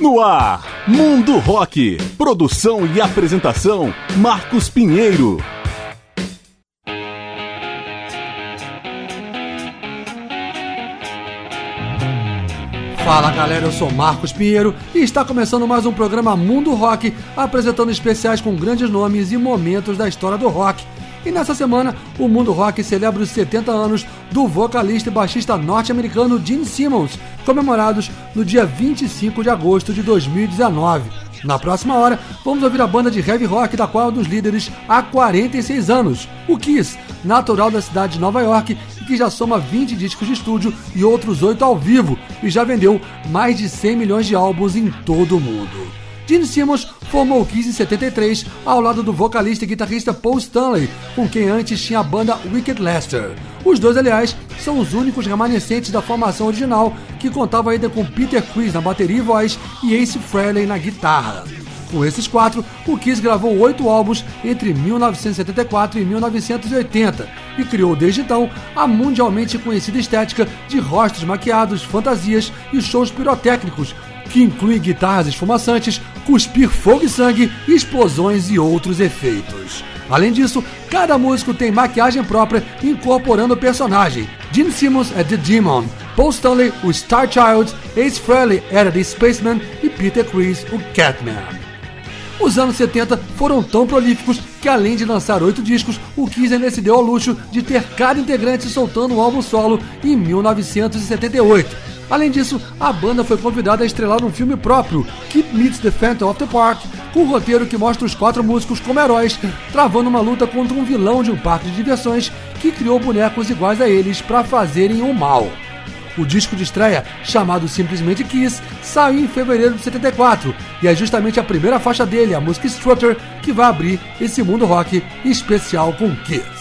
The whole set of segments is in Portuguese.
No ar, Mundo Rock. Produção e apresentação, Marcos Pinheiro. Fala galera, eu sou Marcos Pinheiro e está começando mais um programa Mundo Rock, apresentando especiais com grandes nomes e momentos da história do rock. E nessa semana, o Mundo Rock celebra os 70 anos do vocalista e baixista norte-americano Gene Simmons, comemorados no dia 25 de agosto de 2019. Na próxima hora, vamos ouvir a banda de heavy rock da qual é um dos líderes há 46 anos, o Kiss, natural da cidade de Nova York e que já soma 20 discos de estúdio e outros 8 ao vivo e já vendeu mais de 100 milhões de álbuns em todo o mundo. Gene Simmons formou o Kiss em 73 ao lado do vocalista e guitarrista Paul Stanley, com quem antes tinha a banda Wicked Lester. Os dois, aliás, são os únicos remanescentes da formação original, que contava ainda com Peter Criss na bateria e voz e Ace Frehley na guitarra. Com esses quatro, o Kiss gravou oito álbuns entre 1974 e 1980 e criou desde então a mundialmente conhecida estética de rostos maquiados, fantasias e shows pirotécnicos, que inclui guitarras esfumaçantes, cuspir fogo e sangue, explosões e outros efeitos. Além disso, cada músico tem maquiagem própria incorporando o personagem. Gene Simmons é The Demon, Paul Stanley o Star Child, Ace Frehley era The Spaceman e Peter Criss o Catman. Os anos 70 foram tão prolíficos que, além de lançar oito discos, o Kiss ainda se deu ao luxo de ter cada integrante soltando um álbum solo em 1978. Além disso, a banda foi convidada a estrelar um filme próprio, Keep Meets the Phantom of the Park, com um roteiro que mostra os quatro músicos como heróis, travando uma luta contra um vilão de um parque de diversões que criou bonecos iguais a eles para fazerem o mal. O disco de estreia, chamado simplesmente Kiss, saiu em fevereiro de 74 e é justamente a primeira faixa dele, a música Strutter, que vai abrir esse mundo rock especial com Kiss.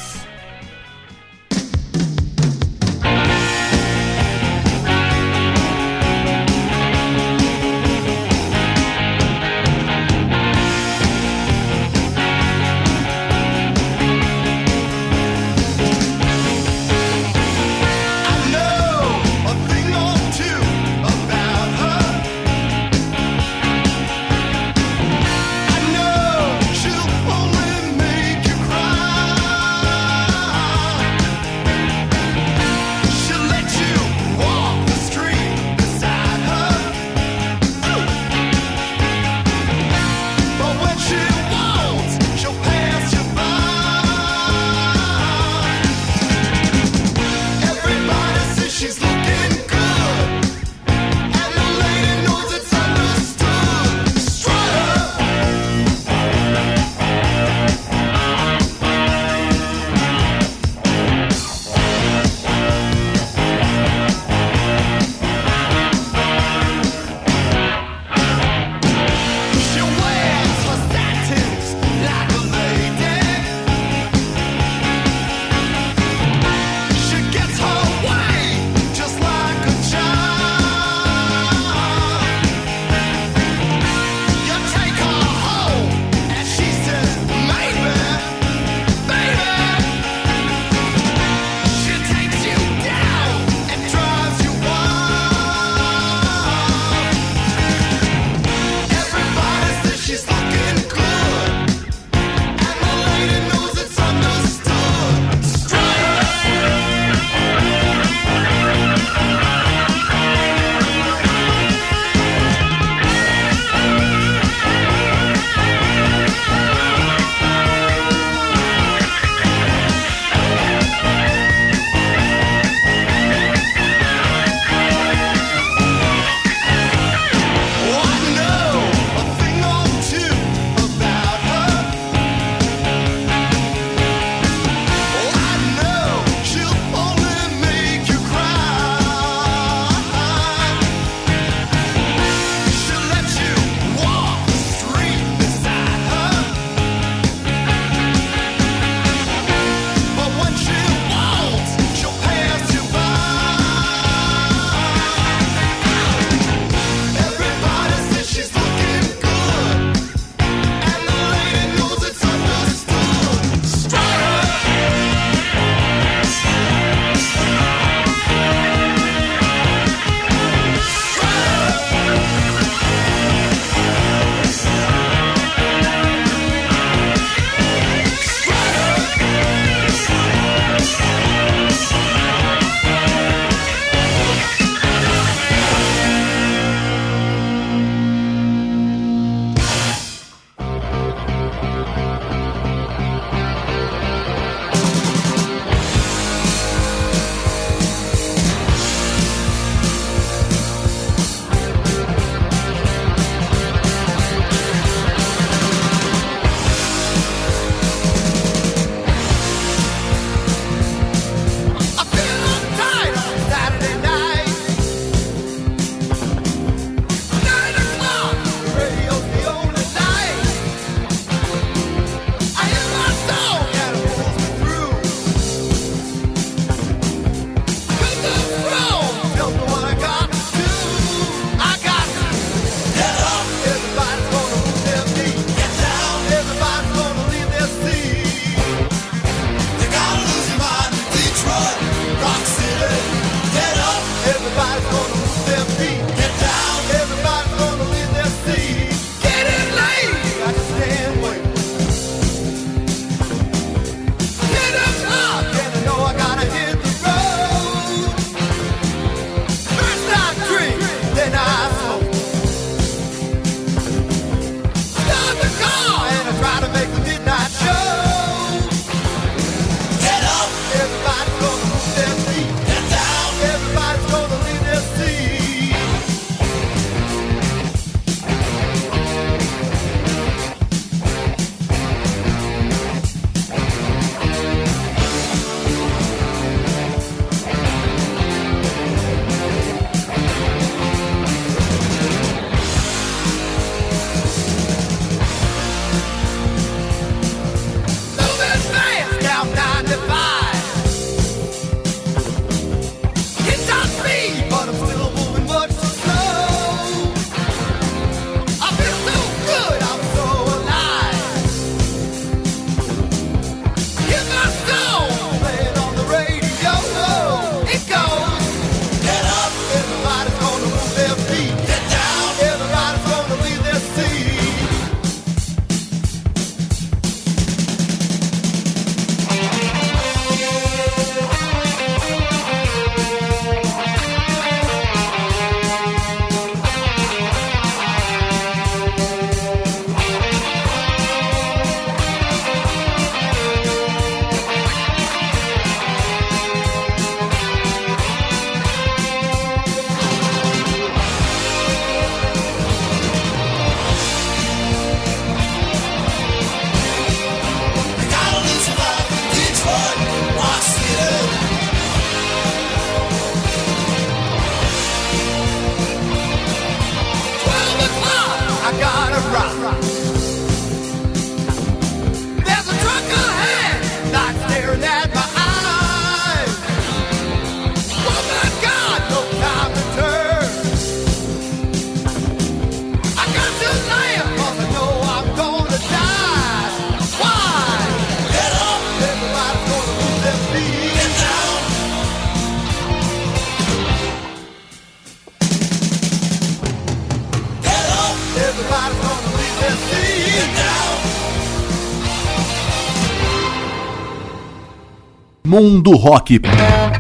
Mundo Rock.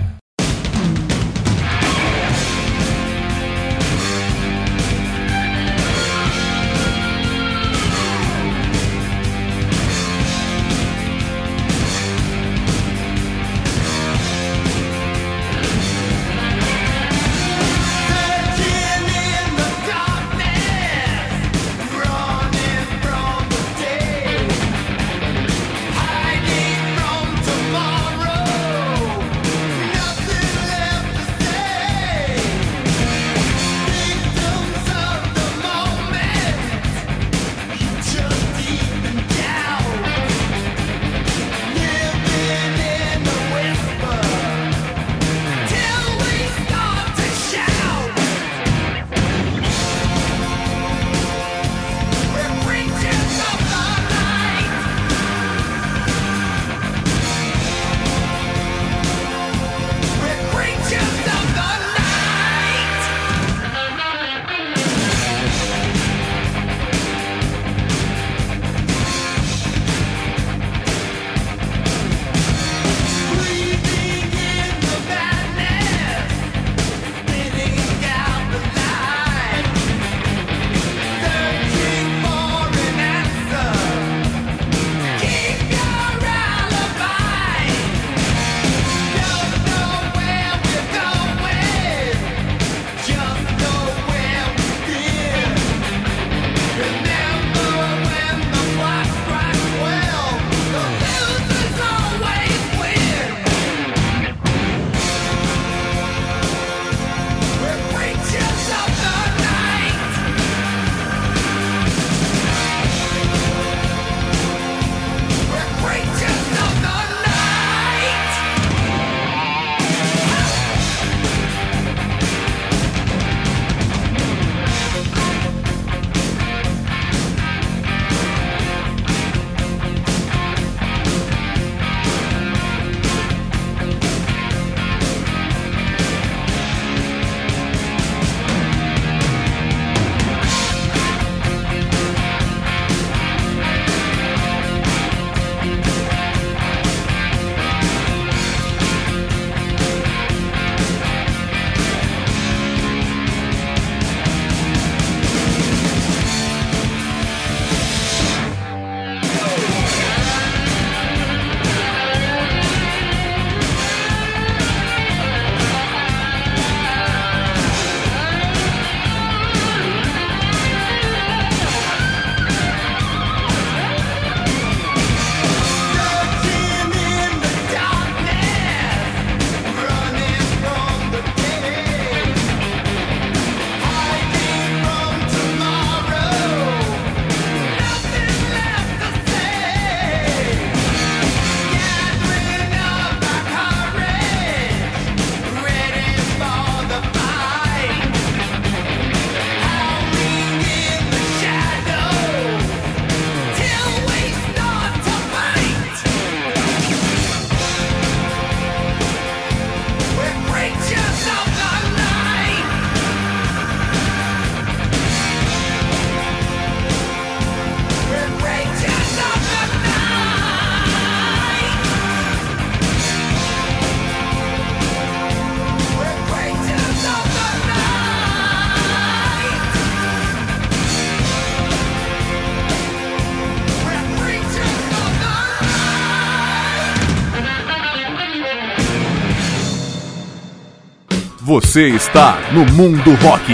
Você está no Mundo Rock.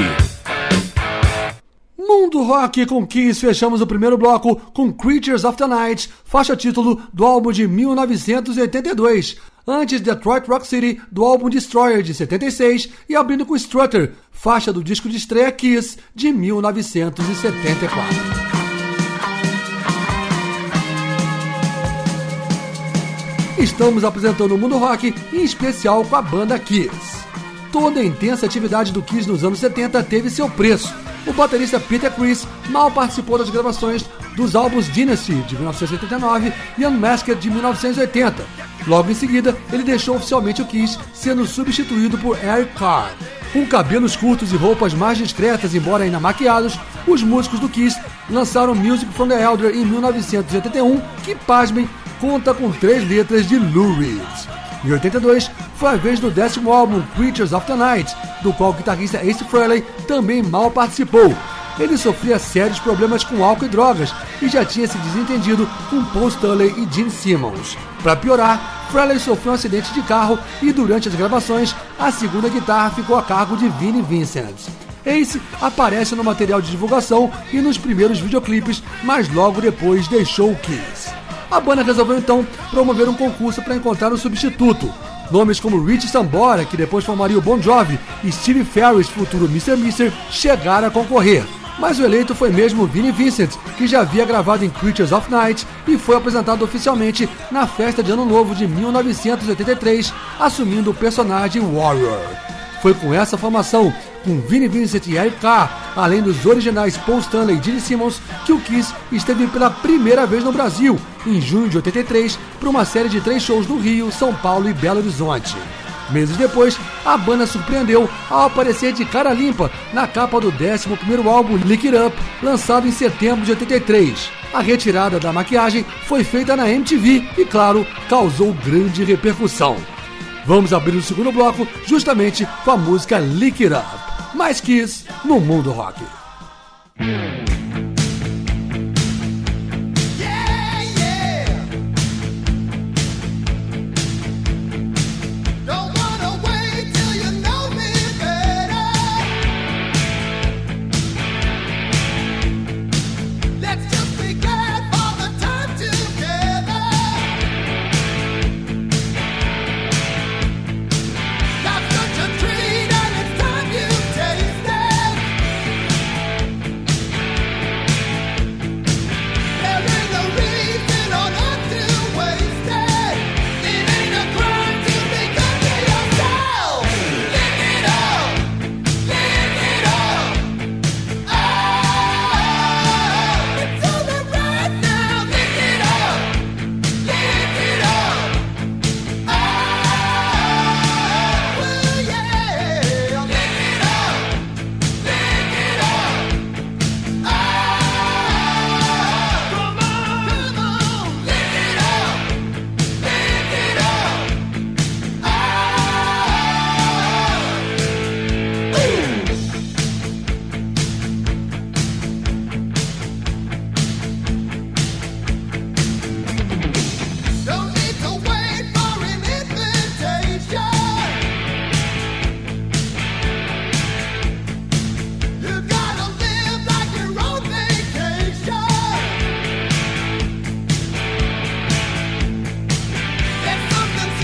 Mundo Rock com Kiss fechamos o primeiro bloco com Creatures of the Night, faixa título do álbum de 1982. Antes Detroit Rock City do álbum Destroyer de 76 e abrindo com Strutter, faixa do disco de estreia Kiss de 1974. Estamos apresentando o Mundo Rock, em especial com a banda Kiss. Toda a intensa atividade do Kiss nos anos 70 teve seu preço. O baterista Peter Criss mal participou das gravações dos álbuns Dynasty de 1979 e Unmasked de 1980. Logo em seguida, ele deixou oficialmente o Kiss, sendo substituído por Eric Carr. Com cabelos curtos e roupas mais discretas, embora ainda maquiados, os músicos do Kiss lançaram Music from the Elder em 1981, que, pasmem, conta com três letras de Lou Reed. Em 82, foi a vez do décimo álbum Creatures of the Night, do qual o guitarrista Ace Frehley também mal participou. Ele sofria sérios problemas com álcool e drogas e já tinha se desentendido com Paul Stanley e Gene Simmons. Para piorar, Frehley sofreu um acidente de carro e durante as gravações, a segunda guitarra ficou a cargo de Vinnie Vincent. Ace aparece no material de divulgação e nos primeiros videoclipes, mas logo depois deixou o Kiss. A banda resolveu então promover um concurso para encontrar um substituto. Nomes como Rich Sambora, que depois formaria o Bon Jovi, e Steve Ferris, futuro Mr. Mister, chegaram a concorrer. Mas o eleito foi mesmo Vinnie Vincent, que já havia gravado em Creatures of Night e foi apresentado oficialmente na festa de Ano Novo de 1983, assumindo o personagem Warrior. Foi com essa formação, com Vinnie Vincent e Eric Carr, além dos originais Paul Stanley e Gene Simmons, que o Kiss esteve pela primeira vez no Brasil, em junho de 83, para uma série de três shows no Rio, São Paulo e Belo Horizonte. Meses depois, a banda surpreendeu ao aparecer de cara limpa na capa do 11º álbum Lick It Up, lançado em setembro de 83. A retirada da maquiagem foi feita na MTV e, claro, causou grande repercussão. Vamos abrir o segundo bloco justamente com a música Lick It Up. Mais Kiss no mundo rock.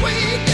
we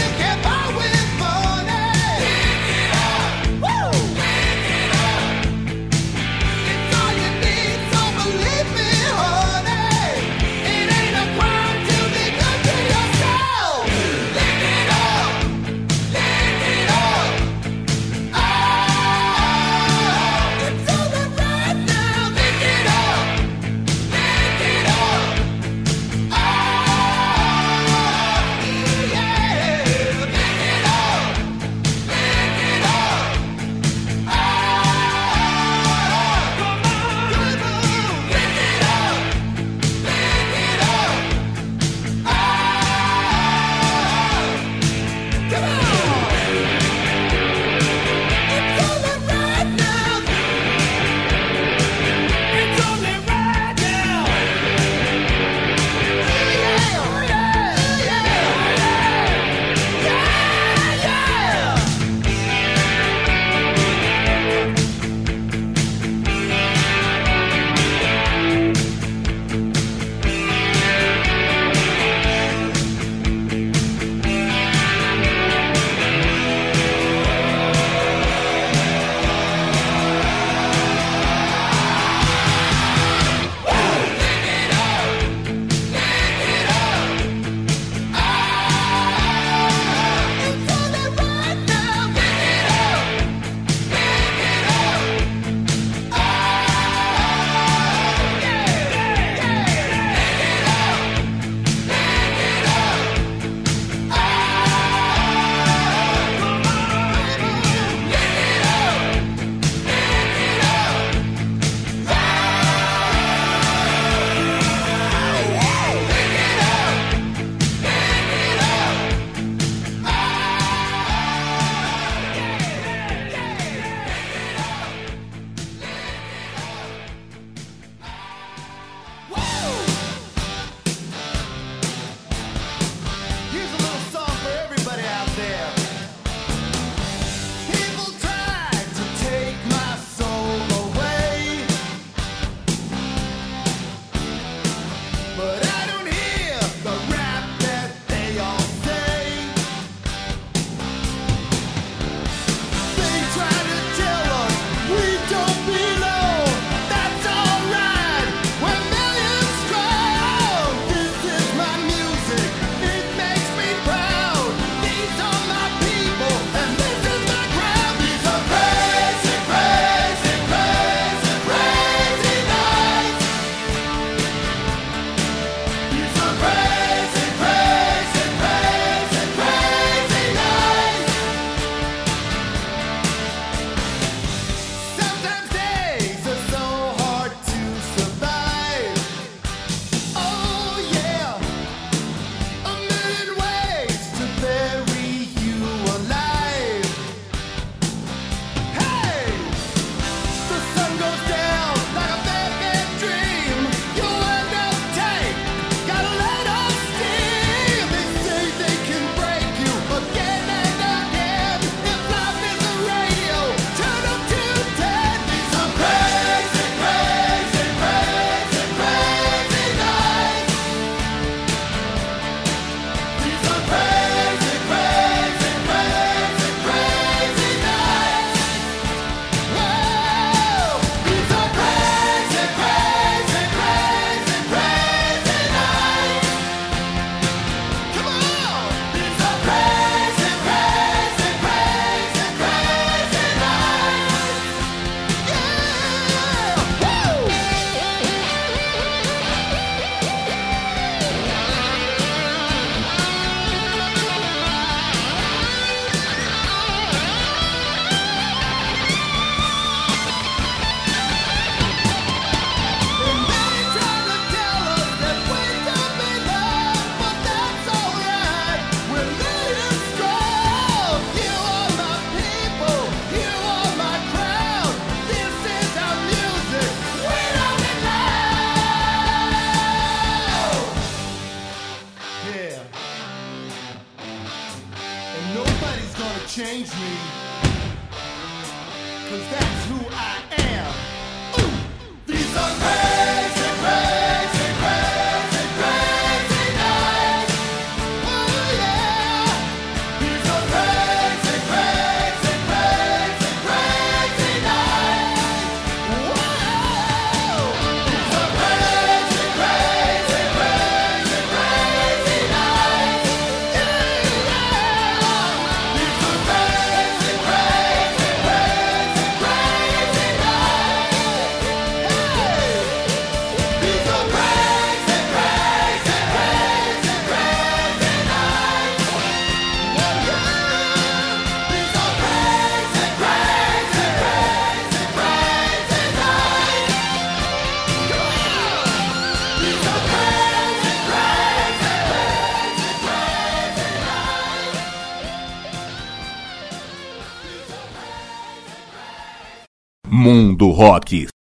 Mundo Rock.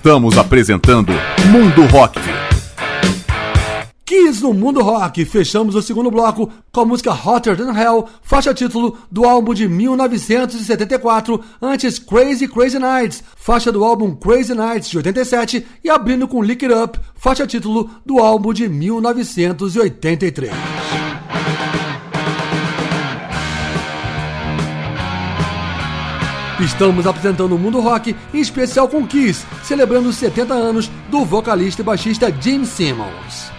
Estamos apresentando Mundo Rock. Kiss no Mundo Rock. Fechamos o segundo bloco com a música Hotter Than Hell, faixa título do álbum de 1974, antes Crazy Crazy Nights, faixa do álbum Crazy Nights de 87 e abrindo com Lick It Up, faixa título do álbum de 1983. Estamos apresentando o Mundo Rock, em especial com Kiss, celebrando os 70 anos do vocalista e baixista Gene Simmons.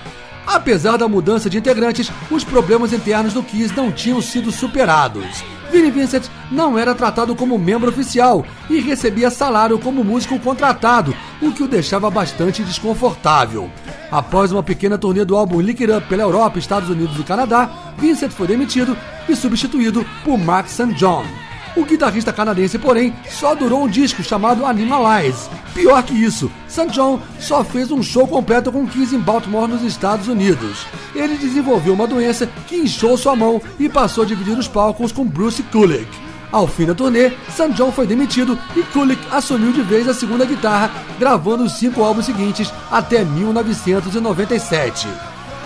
Apesar da mudança de integrantes, os problemas internos do Kiss não tinham sido superados. Vinnie Vincent não era tratado como membro oficial e recebia salário como músico contratado, o que o deixava bastante desconfortável. Após uma pequena turnê do álbum Lick It Up pela Europa, Estados Unidos e Canadá, Vincent foi demitido e substituído por Mark St. John. O guitarrista canadense, porém, só durou um disco chamado Animalize. Pior que isso, St. John só fez um show completo com 15 em Baltimore, nos Estados Unidos. Ele desenvolveu uma doença que inchou sua mão e passou a dividir os palcos com Bruce Kulick. Ao fim da turnê, St. John foi demitido e Kulick assumiu de vez a segunda guitarra, gravando os cinco álbuns seguintes até 1997.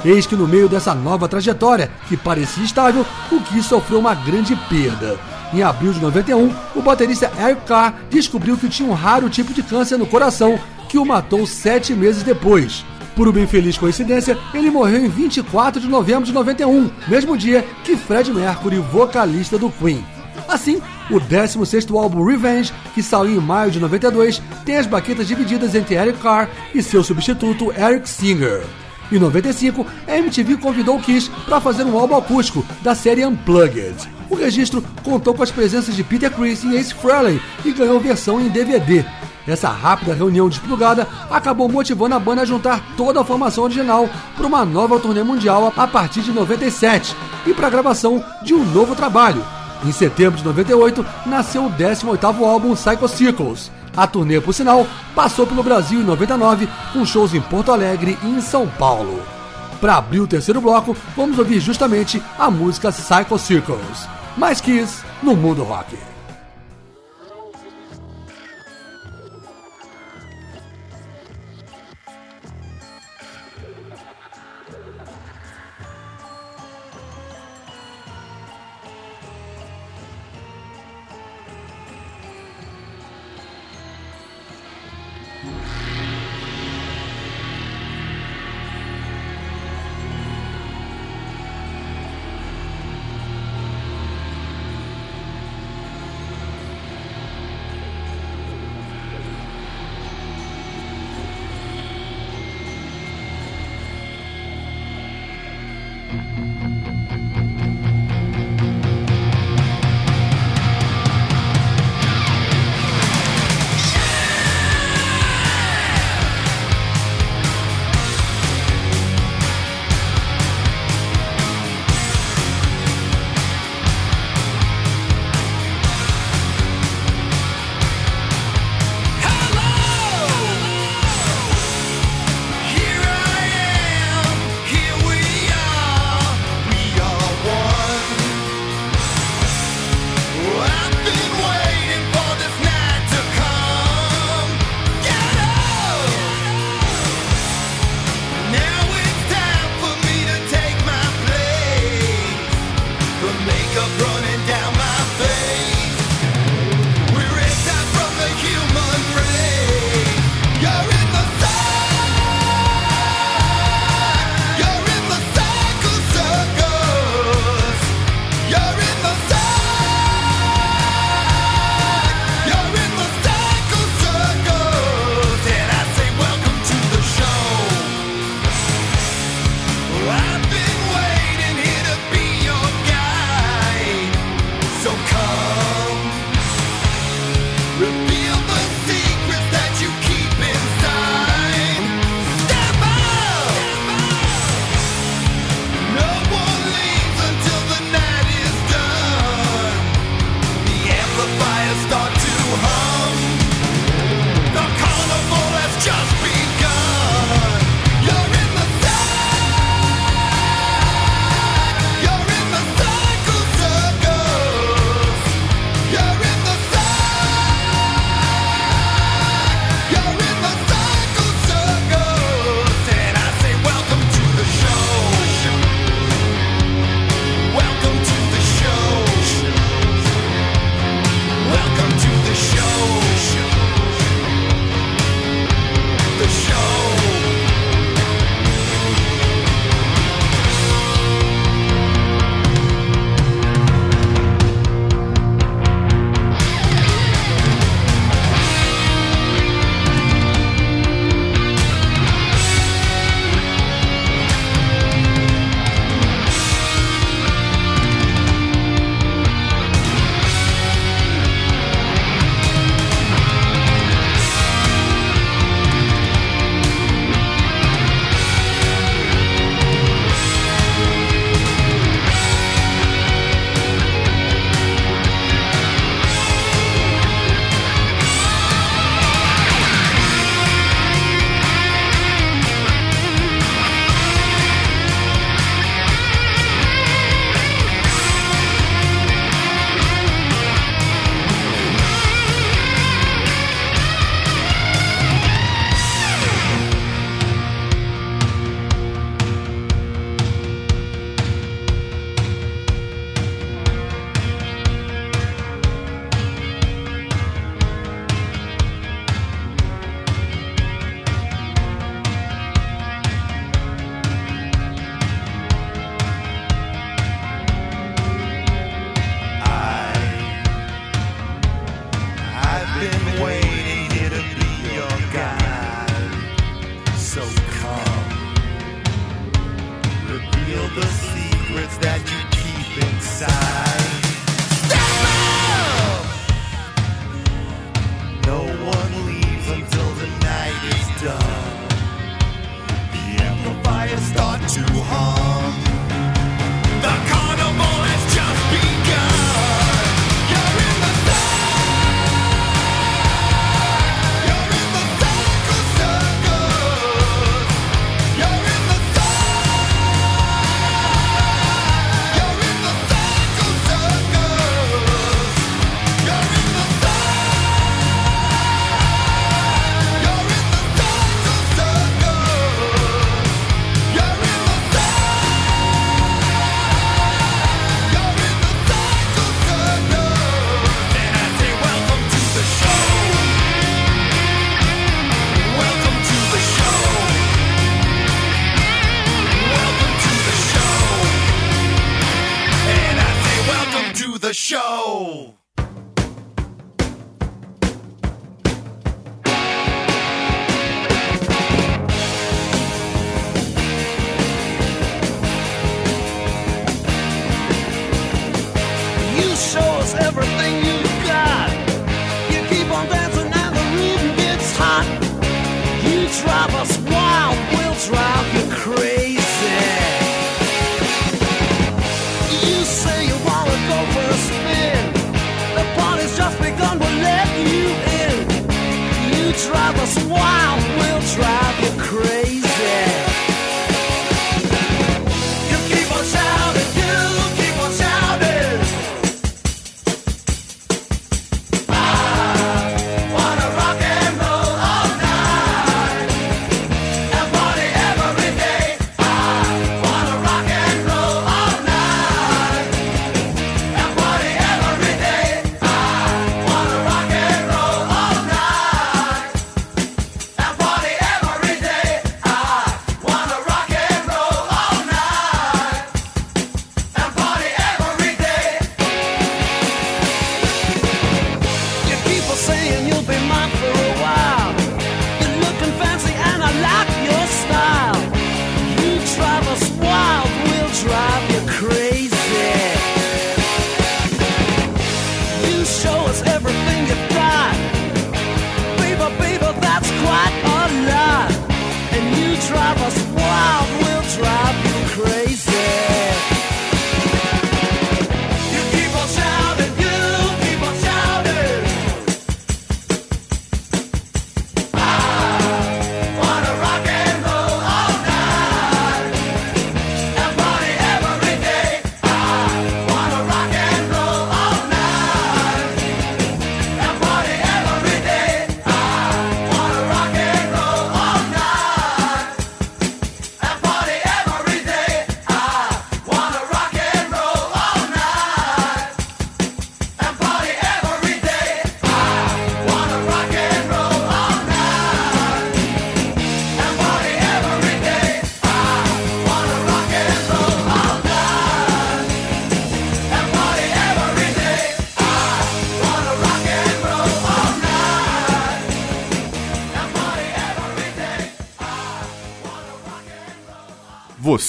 Eis que no meio dessa nova trajetória, que parecia estável, o Kiss sofreu uma grande perda. Em abril de 91, o baterista Eric Carr descobriu que tinha um raro tipo de câncer no coração que o matou sete meses depois. Por uma infeliz coincidência, ele morreu em 24 de novembro de 91, mesmo dia que Fred Mercury, vocalista do Queen. Assim, o 16º álbum Revenge, que saiu em maio de 92, tem as baquetas divididas entre Eric Carr e seu substituto Eric Singer. Em 95, a MTV convidou Kiss para fazer um álbum acústico da série Unplugged. O registro contou com as presenças de Peter Criss e Ace Frehley e ganhou versão em DVD. Essa rápida reunião desplugada acabou motivando a banda a juntar toda a formação original para uma nova turnê mundial a partir de 97 e para a gravação de um novo trabalho. Em setembro de 98, nasceu o 18º álbum Psycho Circles. A turnê, por sinal, passou pelo Brasil em 99, com shows em Porto Alegre e em São Paulo. Para abrir o terceiro bloco, vamos ouvir justamente a música Psycho Circles. Mais Kiss no mundo rock.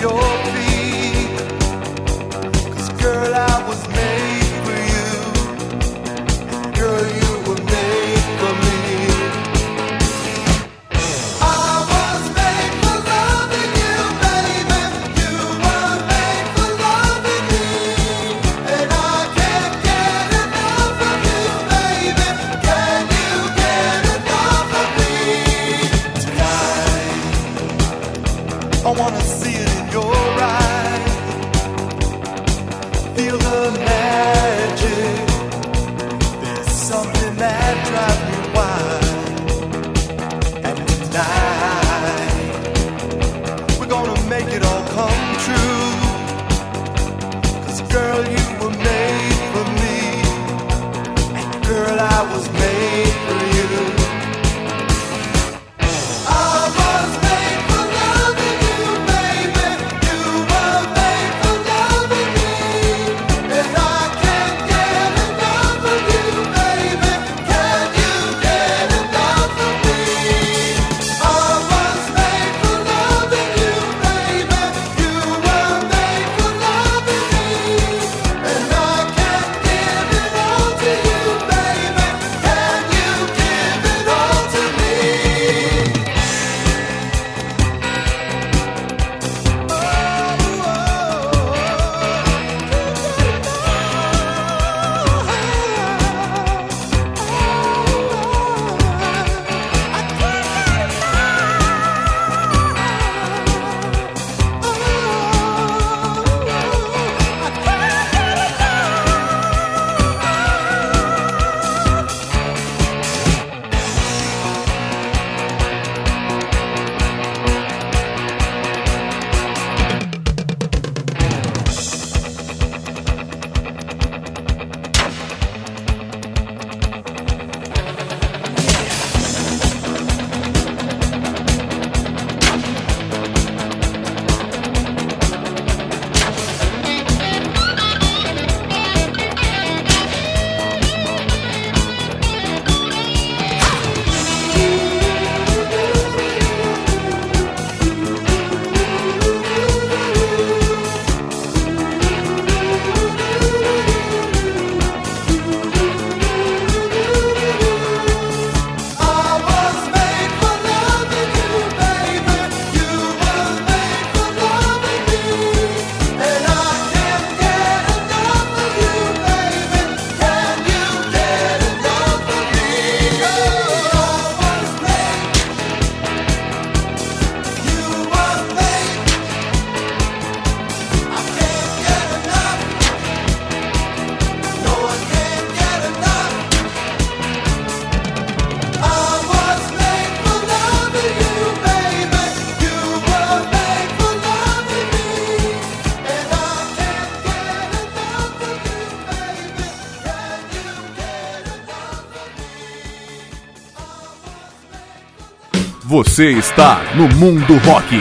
And Você está no Mundo Rock.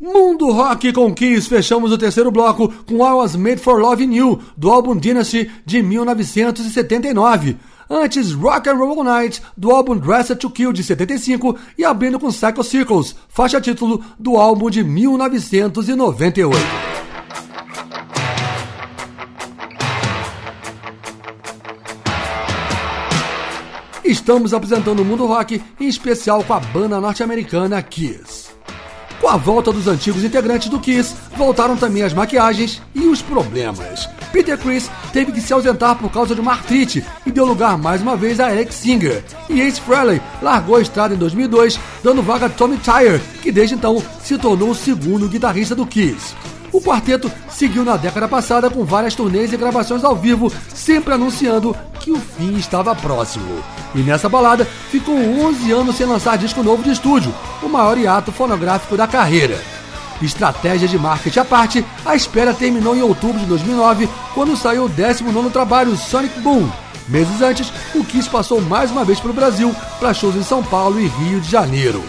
Mundo Rock com Kiss, fechamos o terceiro bloco com I Was Made for Loving You, do álbum Dynasty de 1979. Antes, Rock and Roll Night, do álbum Dressed to Kill de 75 e abrindo com Psycho Circles, faixa título do álbum de 1998. Estamos apresentando o mundo rock, em especial com a banda norte-americana Kiss. Com a volta dos antigos integrantes do Kiss, voltaram também as maquiagens e os problemas. Peter Chris teve que se ausentar por causa de uma artrite e deu lugar mais uma vez a Eric Singer. E Ace Frehley largou a estrada em 2002, dando vaga a Tommy Tyre, que desde então se tornou o segundo guitarrista do Kiss. O quarteto seguiu na década passada com várias turnês e gravações ao vivo, sempre anunciando que o fim estava próximo. E nessa balada ficou 11 anos sem lançar disco novo de estúdio, o maior hiato fonográfico da carreira. Estratégia de marketing à parte, a espera terminou em outubro de 2009, quando saiu o 19 trabalho Sonic Boom. Meses antes, o Kiss passou mais uma vez para o Brasil para shows em São Paulo e Rio de Janeiro.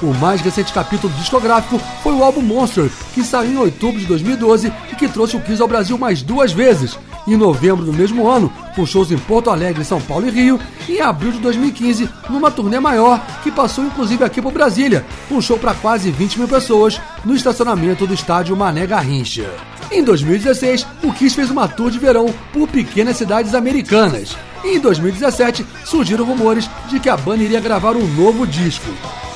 O mais recente capítulo discográfico foi o álbum Monster, que saiu em outubro de 2012 e que trouxe o Kiss ao Brasil mais duas vezes. Em novembro do mesmo ano, com shows em Porto Alegre, São Paulo e Rio, e em abril de 2015, numa turnê maior, que passou inclusive aqui por Brasília, com show para quase 20 mil pessoas no estacionamento do estádio Mané Garrincha. Em 2016, o Kiss fez uma tour de verão por pequenas cidades americanas. E em 2017, surgiram rumores de que a banda iria gravar um novo disco.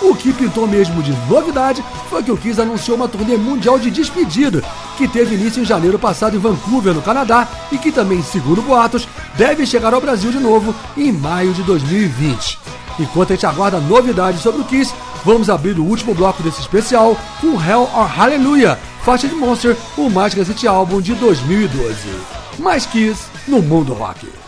O que pintou mesmo de novidade foi que o Kiss anunciou uma turnê mundial de despedida, que teve início em janeiro passado em Vancouver, no Canadá, e que também, segundo boatos, deve chegar ao Brasil de novo em maio de 2020. Enquanto a gente aguarda novidades sobre o Kiss, Vamos abrir o último bloco desse especial com Hell or Hallelujah, faixa de Monster, o mais recente álbum de 2012. Mais Kiss no mundo rock.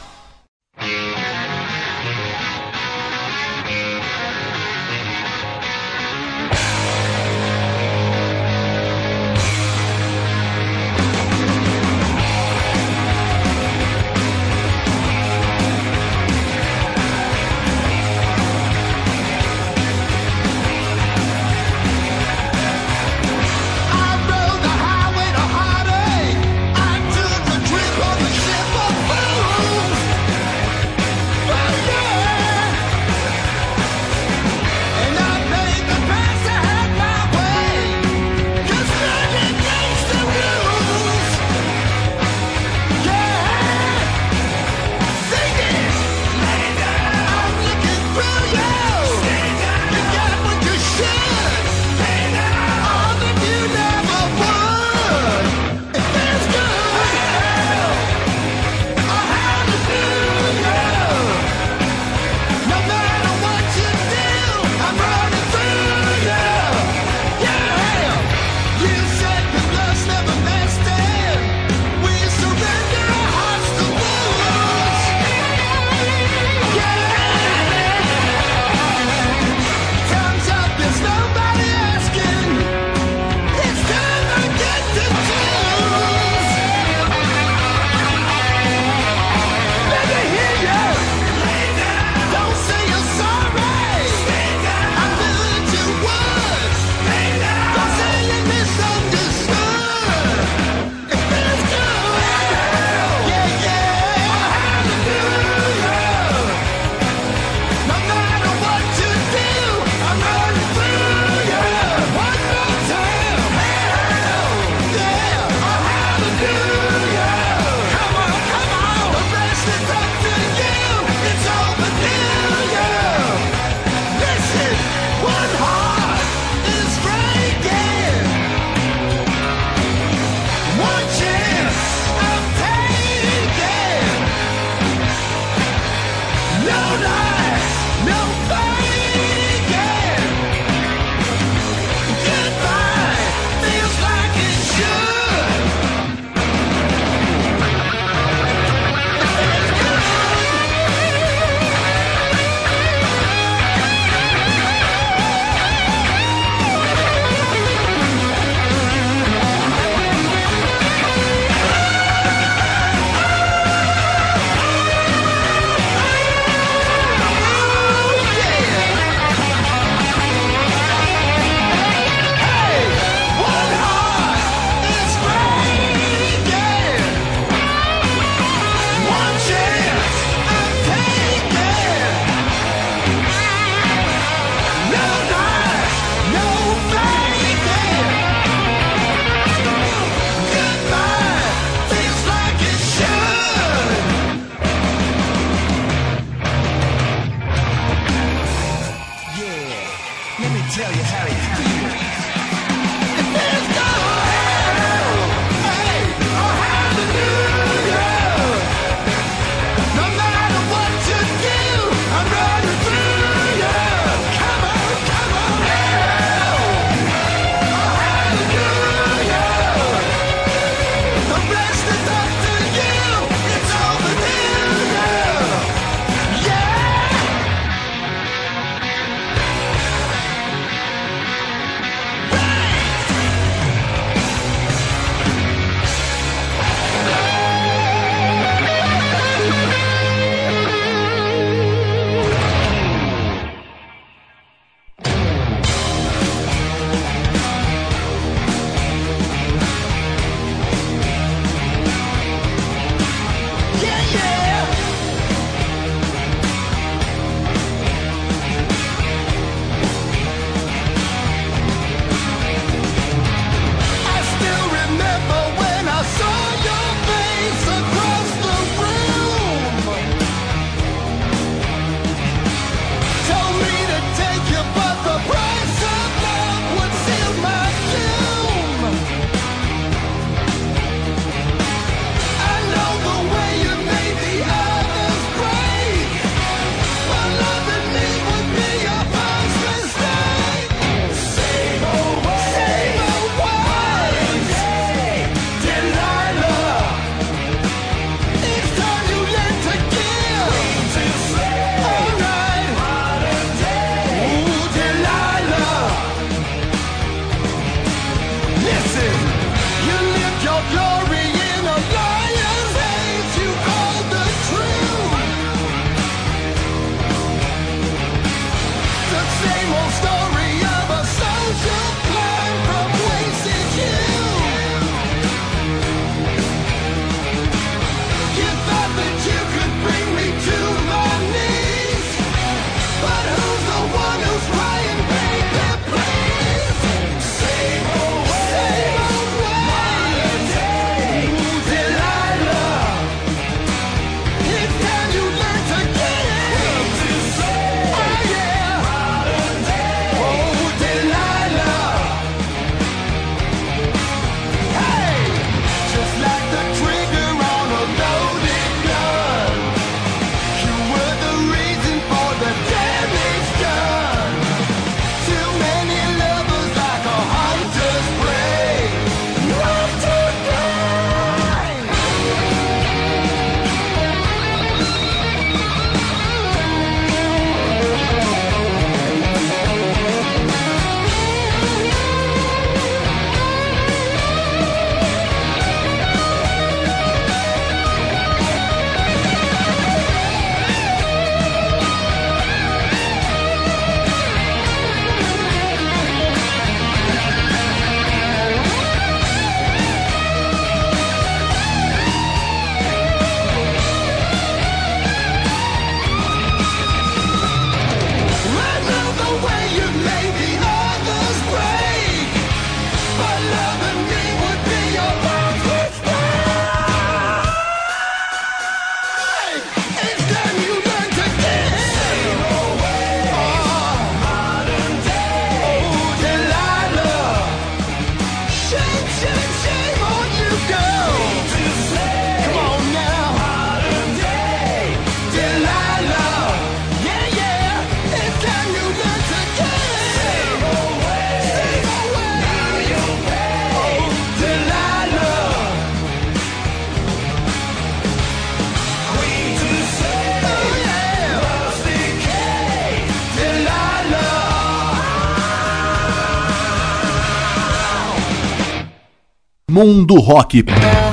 Mundo Rock.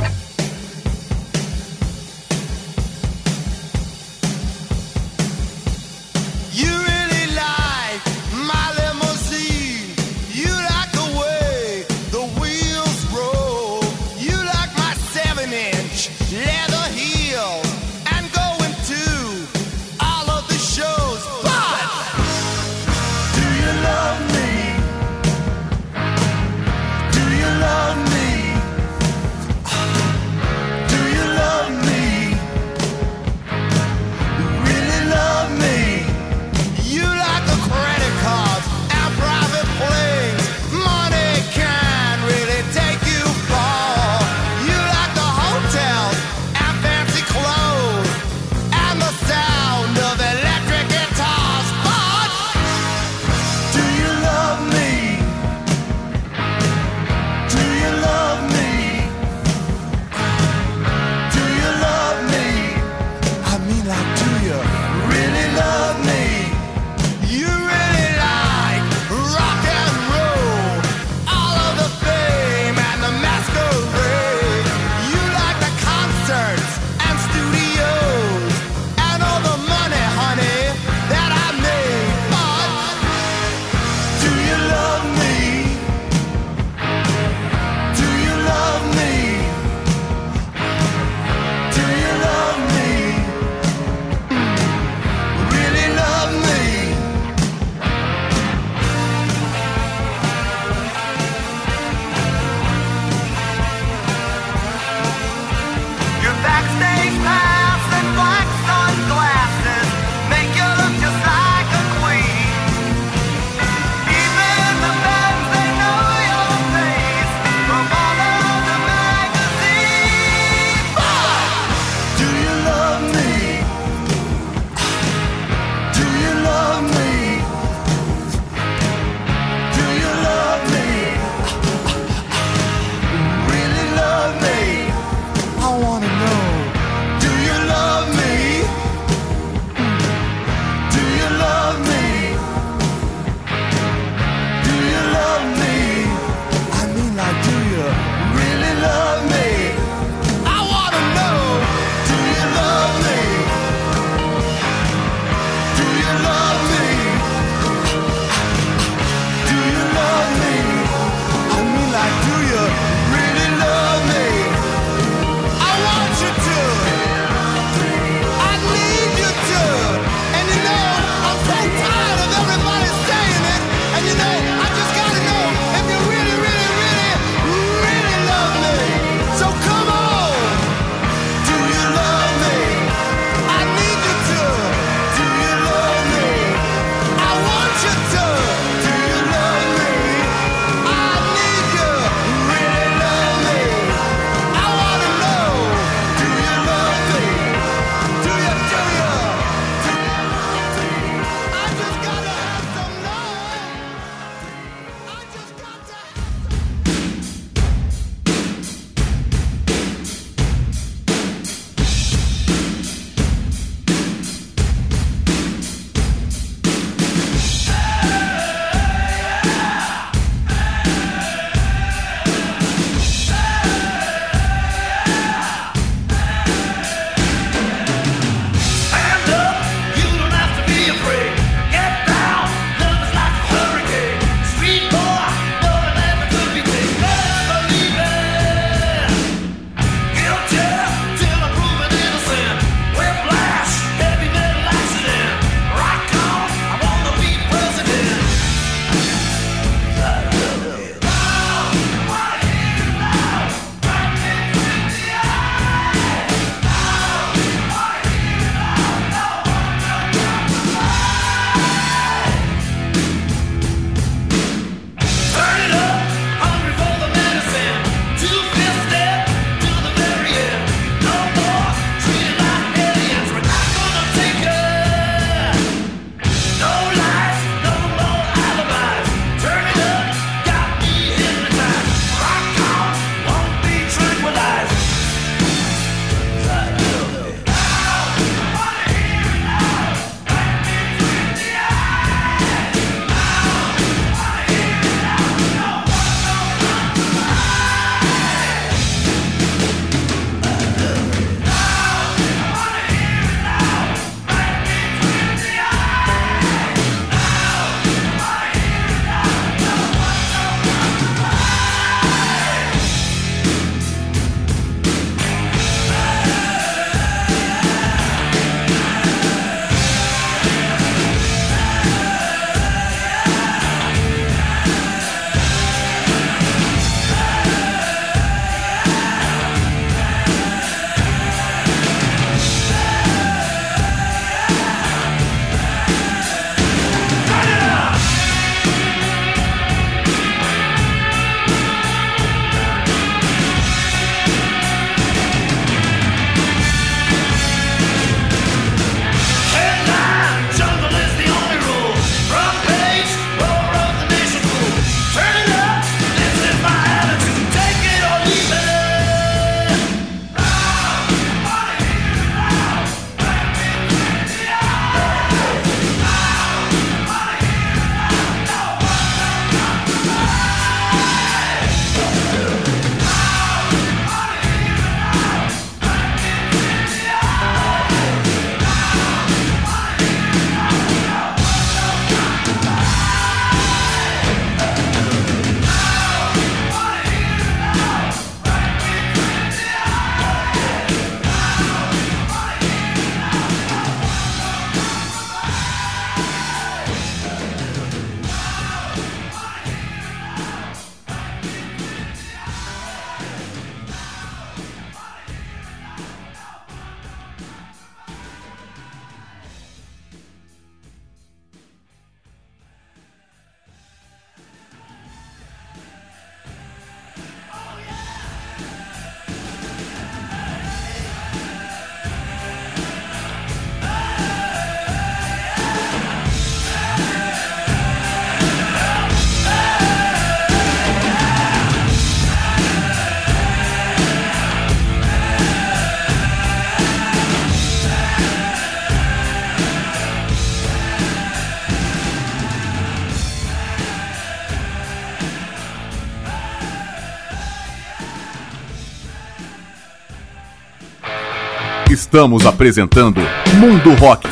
Estamos apresentando Mundo Rock.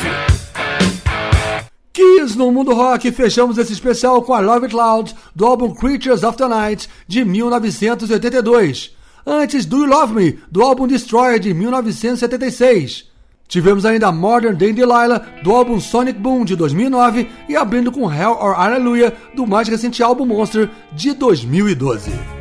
Kiss no Mundo Rock, fechamos esse especial com a Love It Loud do álbum Creatures of the Night de 1982. Antes, Do You Love Me do álbum Destroyer de 1976. Tivemos ainda Modern Day Delilah do álbum Sonic Boom de 2009 e abrindo com Hell or Hallelujah do mais recente álbum Monster de 2012.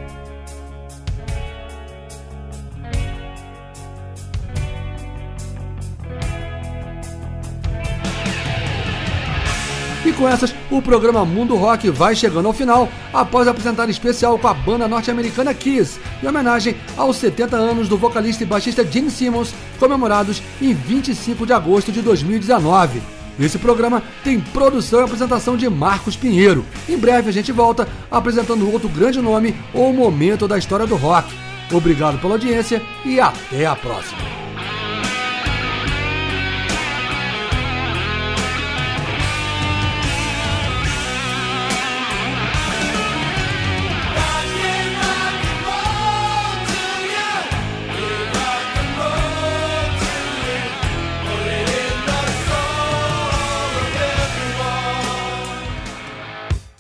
Com essas, o programa Mundo Rock vai chegando ao final, após apresentar especial com a banda norte-americana Kiss, em homenagem aos 70 anos do vocalista e baixista Gene Simmons, comemorados em 25 de agosto de 2019. Esse programa tem produção e apresentação de Marcos Pinheiro. Em breve a gente volta apresentando outro grande nome ou momento da história do rock. Obrigado pela audiência e até a próxima.